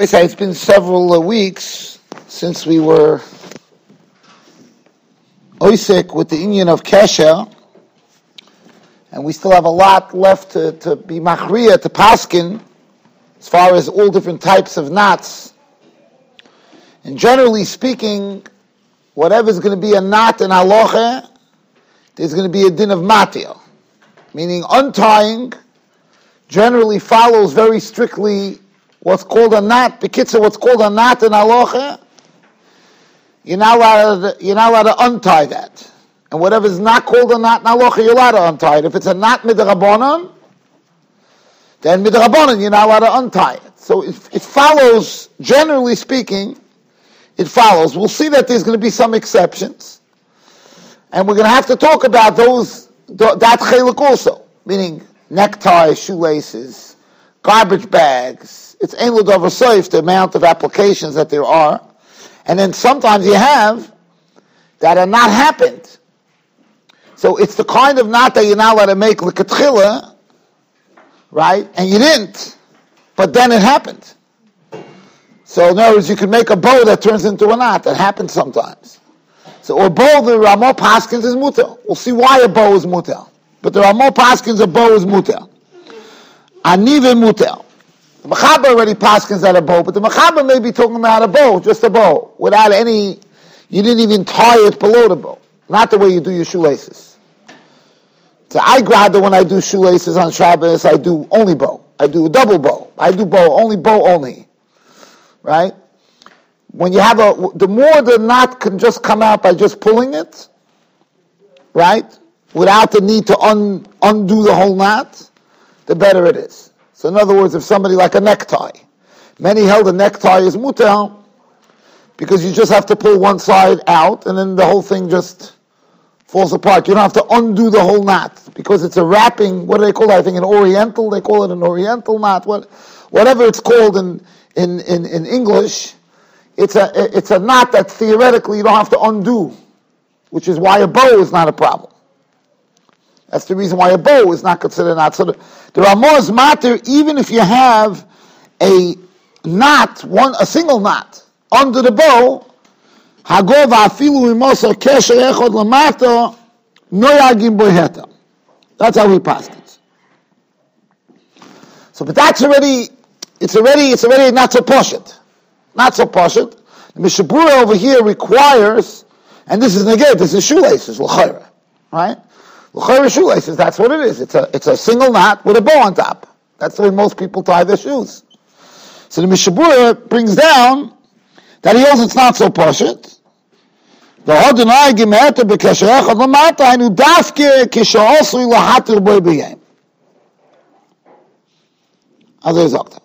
It's been several uh, weeks since we were oisik with the inyan of Kesha, and we still have a lot left to, to be machriya, to paskin, as far as all different types of knots. And generally speaking, whatever is going to be a knot in halacha, there's going to be a din of matil, meaning untying generally follows very strictly what's called a knot. Bekitza, what's called a knot in halacha, you're not allowed to, you're not allowed to untie that. And whatever is not called a knot in halacha, you're allowed to untie it. If it's a knot midrabanan, then midrabanan, you're not allowed to untie it. So it, it follows, generally speaking, it follows. We'll see that there's going to be some exceptions. And we're going to have to talk about those, that chelik also, meaning neckties, shoelaces, garbage bags. It's ein l'dover the amount of applications that there are. And then sometimes you have that are not happened. So it's the kind of knot that you're not allowed to make l'katchila, right? And you didn't, but then it happened. So in other words, you can make a bow that turns into a knot. That happens sometimes. So a bow, the Ramo Paskins is mutel. We'll see why a bow is mutel. But there are more paskins a bow is mutel. Anive mutel. The Mechaber already paskins at a bow, but the Mechaber may be talking about a bow, just a bow, without any, you didn't even tie it below the bow. Not the way you do your shoelaces. So I grab the when I do shoelaces on Shabbos, I do only bow. I do a double bow. I do bow, only bow only. Right? When you have a, the more the knot can just come out by just pulling it, right? without the need to un, undo the whole knot, the better it is. So in other words, if somebody like a necktie, many held a necktie is mutel, because you just have to pull one side out and then the whole thing just falls apart. You don't have to undo the whole knot because it's a wrapping. What do they call it? I think an oriental. They call it an oriental knot. What, whatever it's called in, in, in, in English, it's a it's a knot that theoretically you don't have to undo, which is why a bow is not a problem. That's the reason why a bow is not considered a knot. So the, the Ramah's matter, even if you have a knot, one a single knot under the bow, Hagov afilu imosa kesher echod lamato no yagim boheta. That's how we passed it. So, but that's already, it's already, it's already not so poshut. Not so poshut. The Mishabura over here requires, and this is negate, this is shoelaces, l'chayra, right? L'chayr shoelaces, that's what it is. It's a, it's a single knot with a bow on top. That's the way most people tie their shoes. So the Mishabura brings down that he holds it's not so poshut. The Hodinai Gimeta b'kesher echad lamata hainu dafke kisha osri lahatir boi b'yem. As sagt.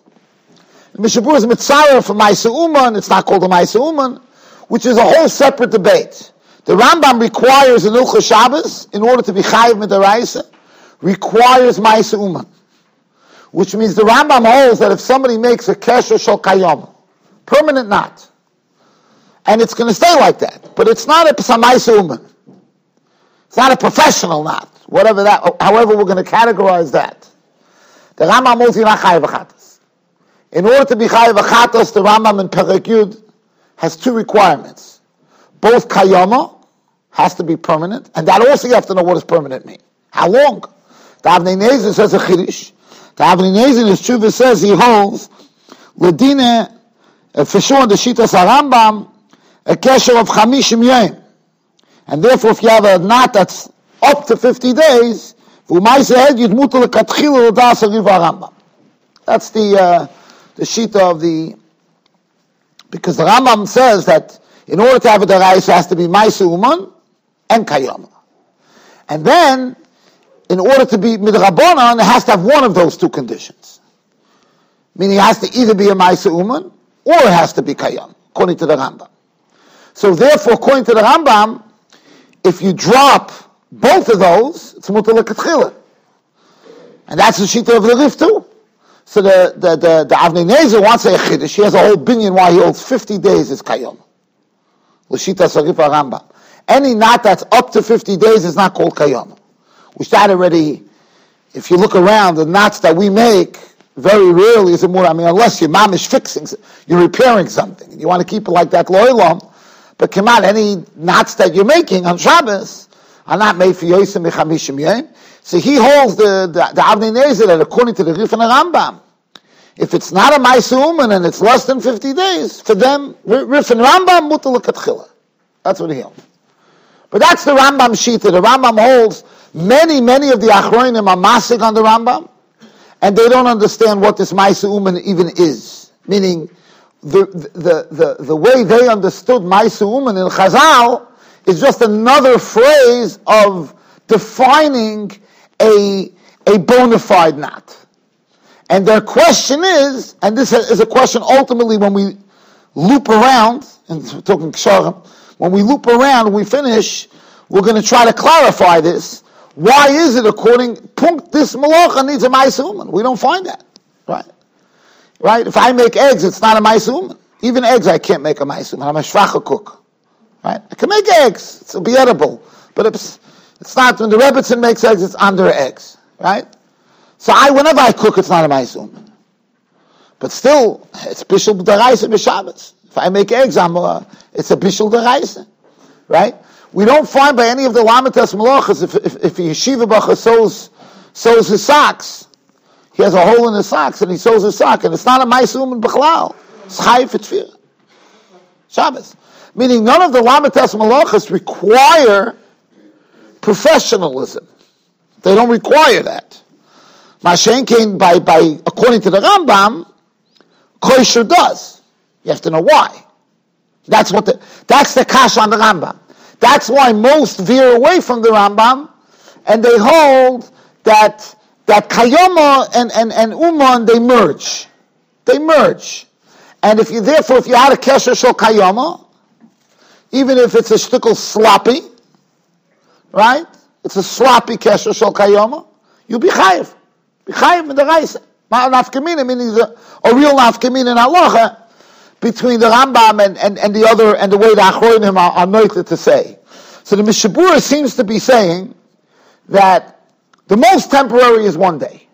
The Mishabura is mitzara for Maisa Uman, it's not called a Maisa Uman, which is a whole separate debate. The Rambam requires an Ilcha Shabbos, in order to be Chayiv Midaraisa, requires Maisa Uman. Which means the Rambam holds that if somebody makes a Kesher Shal Kayom, permanent knot, and it's going to stay like that, but it's not a Maisa Uman. It's not a professional knot, whatever that, however we're going to categorize that. The Rambam holds you're not Chayiv In order to be Chayiv the Rambam in Perek Yud has two requirements both kayama has to be permanent, and that also you have to know what does permanent mean. How long? The Avnei Nezer says a chiddush. The Avnei Nezer in his tshuva says he holds ledine uh, for sure the shitas Rambam a kesher of chamishim yom, and therefore if you have a knot that's up to fifty days, that's the uh, the shita of the because the Rambam says that in order to have a derais, it has to be Maisa Uman and Kayama. And then, in order to be Midrabanan, it has to have one of those two conditions. Meaning it has to either be a Maisa Uman or it has to be Kayam, according to the Rambam. So therefore, according to the Rambam, if you drop both of those, it's mutalakatchila. And that's the shita of the Rif too. So the, the, the, the Avnei Nezer wants a chiddush. He has a whole binyan why he holds 50 days as kayom. L'shita Sarifa Rambam. Any knot that's up to 50 days is not called kayama. Which that already, if you look around, the knots that we make, Very rarely is it more, I mean, unless your mom is fixing, you're repairing something, and you want to keep it like that loilam. But come on, any knots that you're making on Shabbos are not made for Yosem Mechamishim Yom. So he holds the, the, the Avnei Nezer that according to the Rif and the Rambam, if it's not a Maisuman and it's less than 50 days, for them, Rif and Rambam, mutal katchila. That's what he holds. But that's the Rambam Shita. The Rambam holds many, many of the Achroinim are masig on the Rambam, and they don't understand what this Maisuman even is. Meaning, the, the, the, the way they understood Maisuman in Chazal is just another phrase of defining a, a bona fide knot. And their question is, and this is a question ultimately when we loop around, and talking Ksharim, when we loop around we finish, we're going to try to clarify this. Why is it according, punkt, this malacha needs a maisuman? We don't find that, right? Right? If I make eggs, it's not a maisuman. Even eggs, I can't make a maisuman. I'm a shvacha cook, right? I can make eggs. It'll be edible. But it's, it's not, when the Rebbitzin makes eggs, it's under eggs, right? So I, whenever I cook, it's not a maisum. But still, it's bishul deraisa b'Shabbos. If I make eggs, I'm a, it's a bishul deraisa, right? We don't find by any of the lamitas malachas if if, if a yeshiva bacha sews sews his socks, he has a hole in his socks and he sews his sock, and it's not a maisum and b'chlal. It's chayv for Shabbos. Meaning none of the lamitas malachas require professionalism. They don't require that. Mashen came by, by, according to the Rambam, kosher does. You have to know why. That's what the, that's the kash on the Rambam. That's why most veer away from the Rambam, and they hold that, that Kayoma and, and, and Uman, they merge. They merge. And if you, therefore, if you had a kesher shel Kayoma, even if it's a shtickle sloppy, right? It's a sloppy kesher shel Kayoma, you'll be chayiv. Chayiv the Reise. Nafkamina meaning a, a real nafkamina in halacha between the Rambam and, and, and the other and the way the Achronim are, are noted to say. So the Mishabura seems to be saying that the most temporary is one day.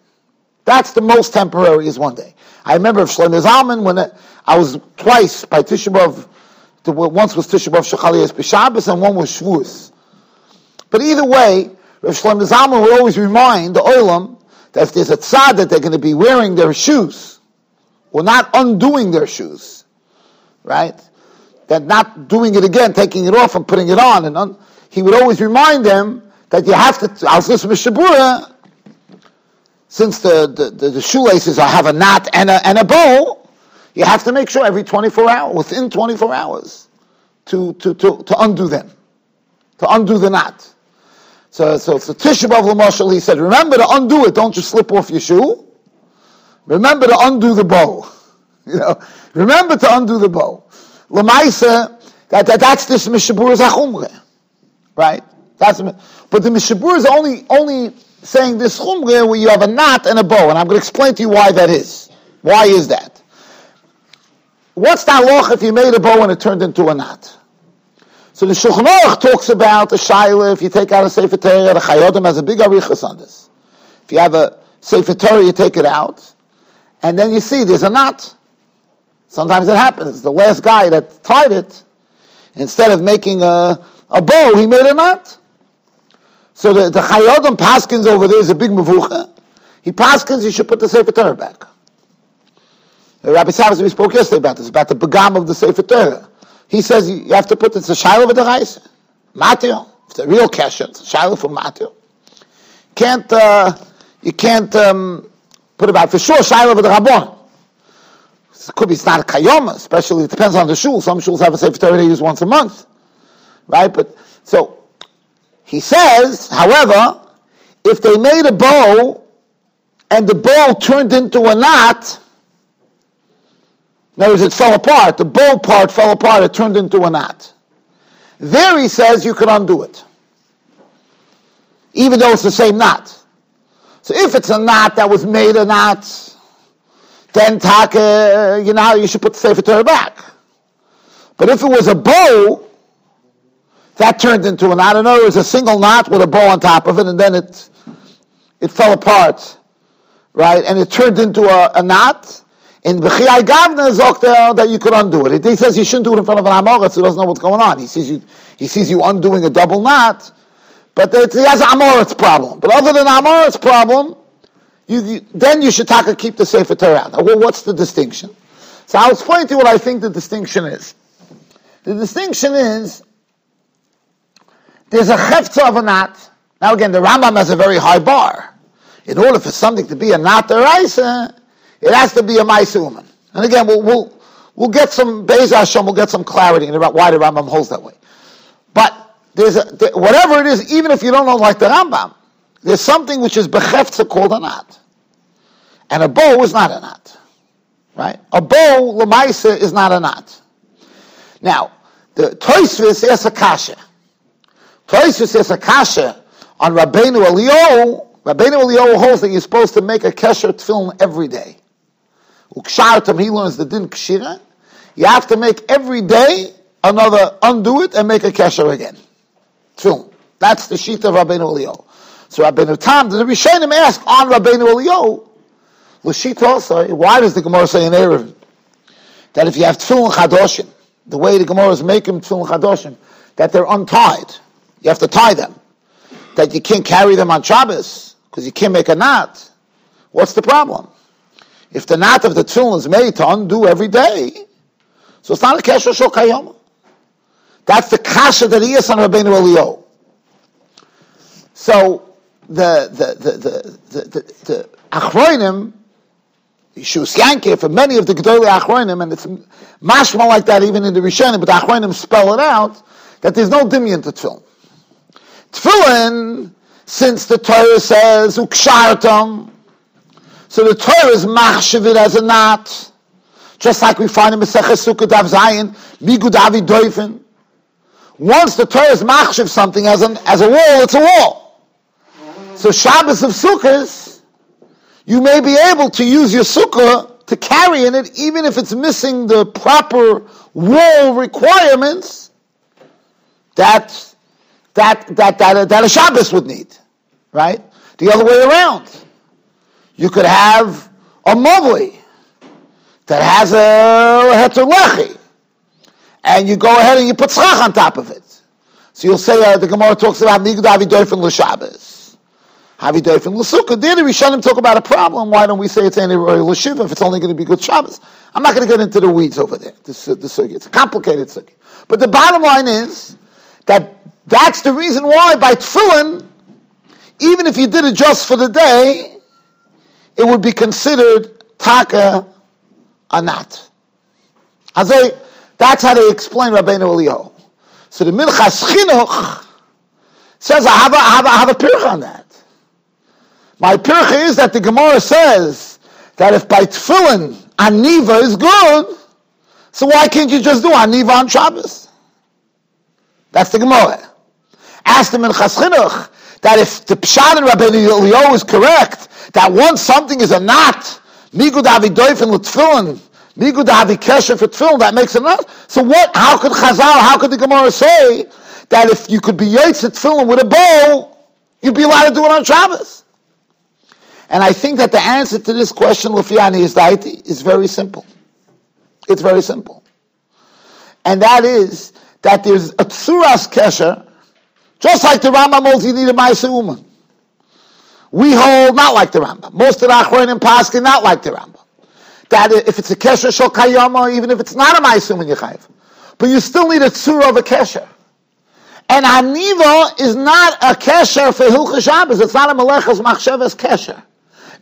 That's the most temporary is one day. I remember of Shlomo Zalman when it, I was twice by Tisha B'Av, once was Tisha B'Av Shechaliyas B'Shabbos and one was Shavuos. But either way, Shlomo Zalman would always remind the Olam that if there's a tzad that they're going to be wearing their shoes, or not undoing their shoes, right? That not doing it again, taking it off and putting it on, and un- he would always remind them that you have to. I was listening to Shabura, since the, the, the, the shoelaces are, have a knot and a, and a bow, you have to make sure every 24 hours, within 24 hours, to, to, to, to undo them, to undo the knot. So, so for Tisha B'Av L'Mashal, he said, remember to undo it, don't just slip off your shoe. Remember to undo the bow. You know, remember to undo the bow. Lamaisa, that, that, that's this Mishabur Zachumre. Right? That's, but the Mishabur is only, only saying this Chumre where you have a knot and a bow, and I'm going to explain to you why that is. Why is that? What's that loch if you made a bow and it turned into a knot? So the Shulchan talks about the Shaila, if you take out a Sefer Torah, the Chayei Adam has a big arichas on this. If you have a Sefer Torah, you take it out, and then you see there's a knot. Sometimes it happens. The last guy that tied it, instead of making a, a bow, he made a knot. So the, the Chayei Adam Paskins over there is a big mavucha. He Paskins, you should put the Sefer Torah back. Rabbi Savas, we spoke yesterday about this, about the begam of the Sefer Torah. He says you have to put it's a shiloh with the rice. Mateo. It's a real kesher. It's a shiloh for Mateo. Can't, uh, you can't um, put about for sure shiloh with the rabon. It could be it's not a kayoma, especially it depends on the shul. Some shuls have a sefer Torah they once a month, right? But so he says, however, if they made a bow and the bow turned into a knot, in other words, it fell apart. The bow part fell apart. It turned into a knot. There he says you can undo it. Even though it's the same knot. So if it's a knot that was made a knot, then taka, uh, you know, you should put the Sefer Torah back. But if it was a bow, that turned into a knot. In other words, a single knot with a bow on top of it, and then it, it fell apart. right, and it turned into a, a knot, in Bechiyai Gavna Zokter that you could undo it. He says you shouldn't do it in front of an Amoritz who doesn't know what's going on. He sees you, he sees you undoing a double knot, but he has an Amoritz problem. But other than Amoritz problem, you, you, then you should taka keep the Sefer Torah. Now, well, what's the distinction? So I'll explain to you what I think the distinction is. The distinction is there's a hefza of a knot. Now again, the Rambam has a very high bar. In order for something to be a knot deraisa, it has to be a Maisa And again, we'll, we'll, we'll get some, Beis Hashem, we'll get some clarity about why the Rambam holds that way. But there's a, whatever it is, even if you don't know like the Rambam, there's something which is bechefza called a knot. And a bow is not a knot. Right? A bow, lemaisa, is not a knot. Now, the Toisvis is a kasha. Toisvis is a kasha on Rabbeinu Eliyahu. Rabbeinu Eliyahu holds that you're supposed to make a kesher tefillin every day. Ukshartam, he learns the din kshira. You have to make every day another, undo it and make a kesher again. Tefillin. That's the sheet of Rabbeinu Eliyahu. So Rabbeinu Tam, the Rishonim ask on Rabbeinu Eliyahu, Lashit also, why does the Gemara say in Erev that if you have tefillin chadoshim, the way the Gemara is making tefillin chadoshim, that they're untied, you have to tie them, that you can't carry them on Shabbos because you can't make a knot. What's the problem? If the knot of the tefillin is made to undo every day, so it's not a kesher shel kayom. That's the kasha that he is on Rabbeinu Eliyahu. So the the the the the, the, Achroinim, Yeshuos Yaakov, for many of the Gedolei Achroinim, and it's mashma like that even in the Rishonim, but the Achroinim spell it out, that there's no dimion to tefillin. Tefillin, since the Torah says, ukshartam, so the Torah is machshavit as a knot, just like we find in Mesechus Sukkot Dav Zayin, Migud Avi Doifen. Once the Torah is machshav something as, an, as a wall, it's a wall. So Shabbos of Sukkot, you may be able to use your sukkah to carry in it, even if it's missing the proper wall requirements that that that that, that a Shabbos would need, right? The other way around. You could have a mobli that has a heterlechi, and you go ahead and you put tzchach on top of it. So you'll say uh, the Gemara talks about migud avidoifen l'Shabbos, avidoifen l'Sukkah. There the Rishonim talk about a problem. Why don't we say it's any l'Shiva if it's only going to be good Shabbos? I'm not going to get into the weeds over there. This, the sukkah. It's a complicated sukkah. But the bottom line is that that's the reason why by tefillin, even if you did it just for the day, it would be considered taka anat. Azay, that's how they explain Rabbeinu Eliyahu. So the Minchas Chinuch says, I have a, I have a, I have a pirch on that. My pirch is that the Gemara says that if by tefillin aniva is good, so why can't you just do aniva on Shabbos? That's the Gemara. Ask the Minchas Chinuch that if the Pshat and Rabbeinu Eliyahu is correct, that once something is a knot, Nigud Avidoifin L'Tfilin, Nigud Avi Kesher for Tfilin, that makes a knot. So what, how could Chazal, how could the Gemara say that if you could be Yates at Tfilin with a bow, you'd be allowed to do it on Shabbos? And I think that the answer to this question, Lufiani is Daiti, is very simple. It's very simple. And that is that there's a Tsuras Kesher, just like the Rambam holds you need a Uman. We hold not like the Rambam. Most of the Achronim Paskin not like the Rambam. That if it's a Kesher Shal Kayama, even if it's not a Maisa Uman Yechayiv. But you still need a Tzura of a Kesher. And Haniva is not a Kesher for Hilchah Shabbos. It's not a Melechas Machshavas Kesher.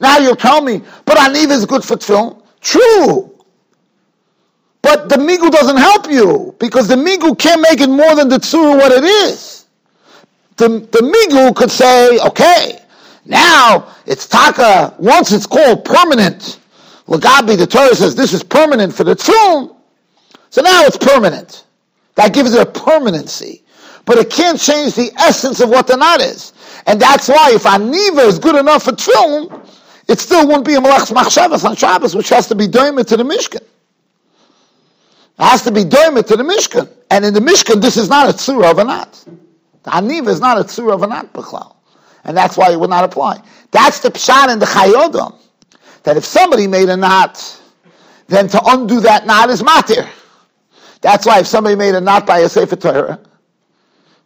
Now you'll tell me, but Haniva is good for Tfilin. True. But the Migu doesn't help you because the Migu can't make it more than the Tzura what it is. The, the Migu could say, okay, now it's Taka, once it's called permanent, Lagabi, the Torah says this is permanent for the Tzum, so now it's permanent. That gives it a permanency. But it can't change the essence of what the knot is. And that's why if Aniva is good enough for Tzum, it still wouldn't be a Malach's Machshavas on Shabbos, which has to be doimed to the Mishkan. It has to be doimed to the Mishkan. And in the Mishkan, this is not a tzura of a knot. The Aniva is not a tzura knot, Bechlal. And that's why it would not apply. That's the pshat in the Chayei Adam. that if somebody made a knot, then to undo that knot is matir. That's why if somebody made a knot by a Sefer Torah,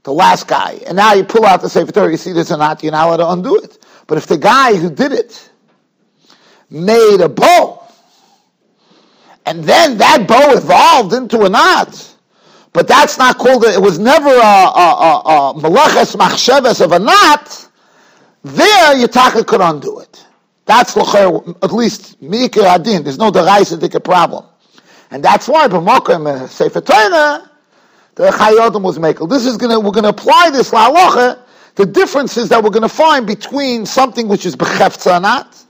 the last guy, and now you pull out the Sefer Torah, you see there's a knot, you're not allowed to undo it. But if the guy who did it made a bow, and then that bow evolved into a knot, but that's not called, it was never a, malaches machsheves of a knot, there Yitaka could undo it. That's at least Mikir Adin. There's no deraisa problem. And that's why B'mokim Sefer Torah, the Chayei Adam was makel. This is gonna, we're gonna apply this la'alocha, the differences that we're gonna find between something which is b'cheftzah not,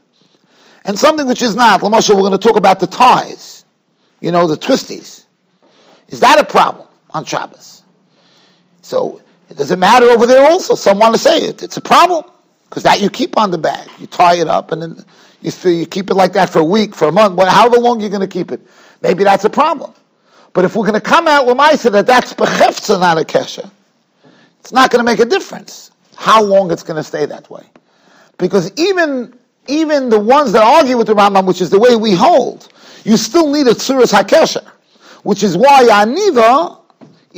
and something which is not. Lamosha, we're gonna talk about the ties. You know, the twisties. Is that a problem on Shabbos? So, it doesn't matter over there also. Some want to say it. It's a problem. Because that you keep on the bag. You tie it up and then you, you keep it like that for a week, for a month, however long you're going to keep it. Maybe that's a problem. But if we're going to come out with Maisa that that's bechefza, not a kesha, it's not going to make a difference how long it's going to stay that way. Because even, even the ones that argue with the Rambam, which is the way we hold, you still need a tsuras hakesha, which is why Aniva,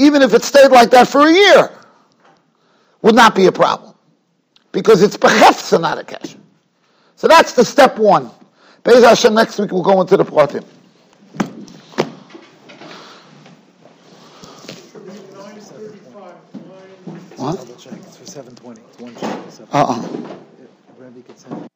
even if it stayed like that for a year, would not be a problem because it's bechefza, not a kesha. So that's the step one. Be'ez Hashem, next week we'll go into the pratim. What? Double check. It's for 720. It's. Uh-uh. Rabbi could send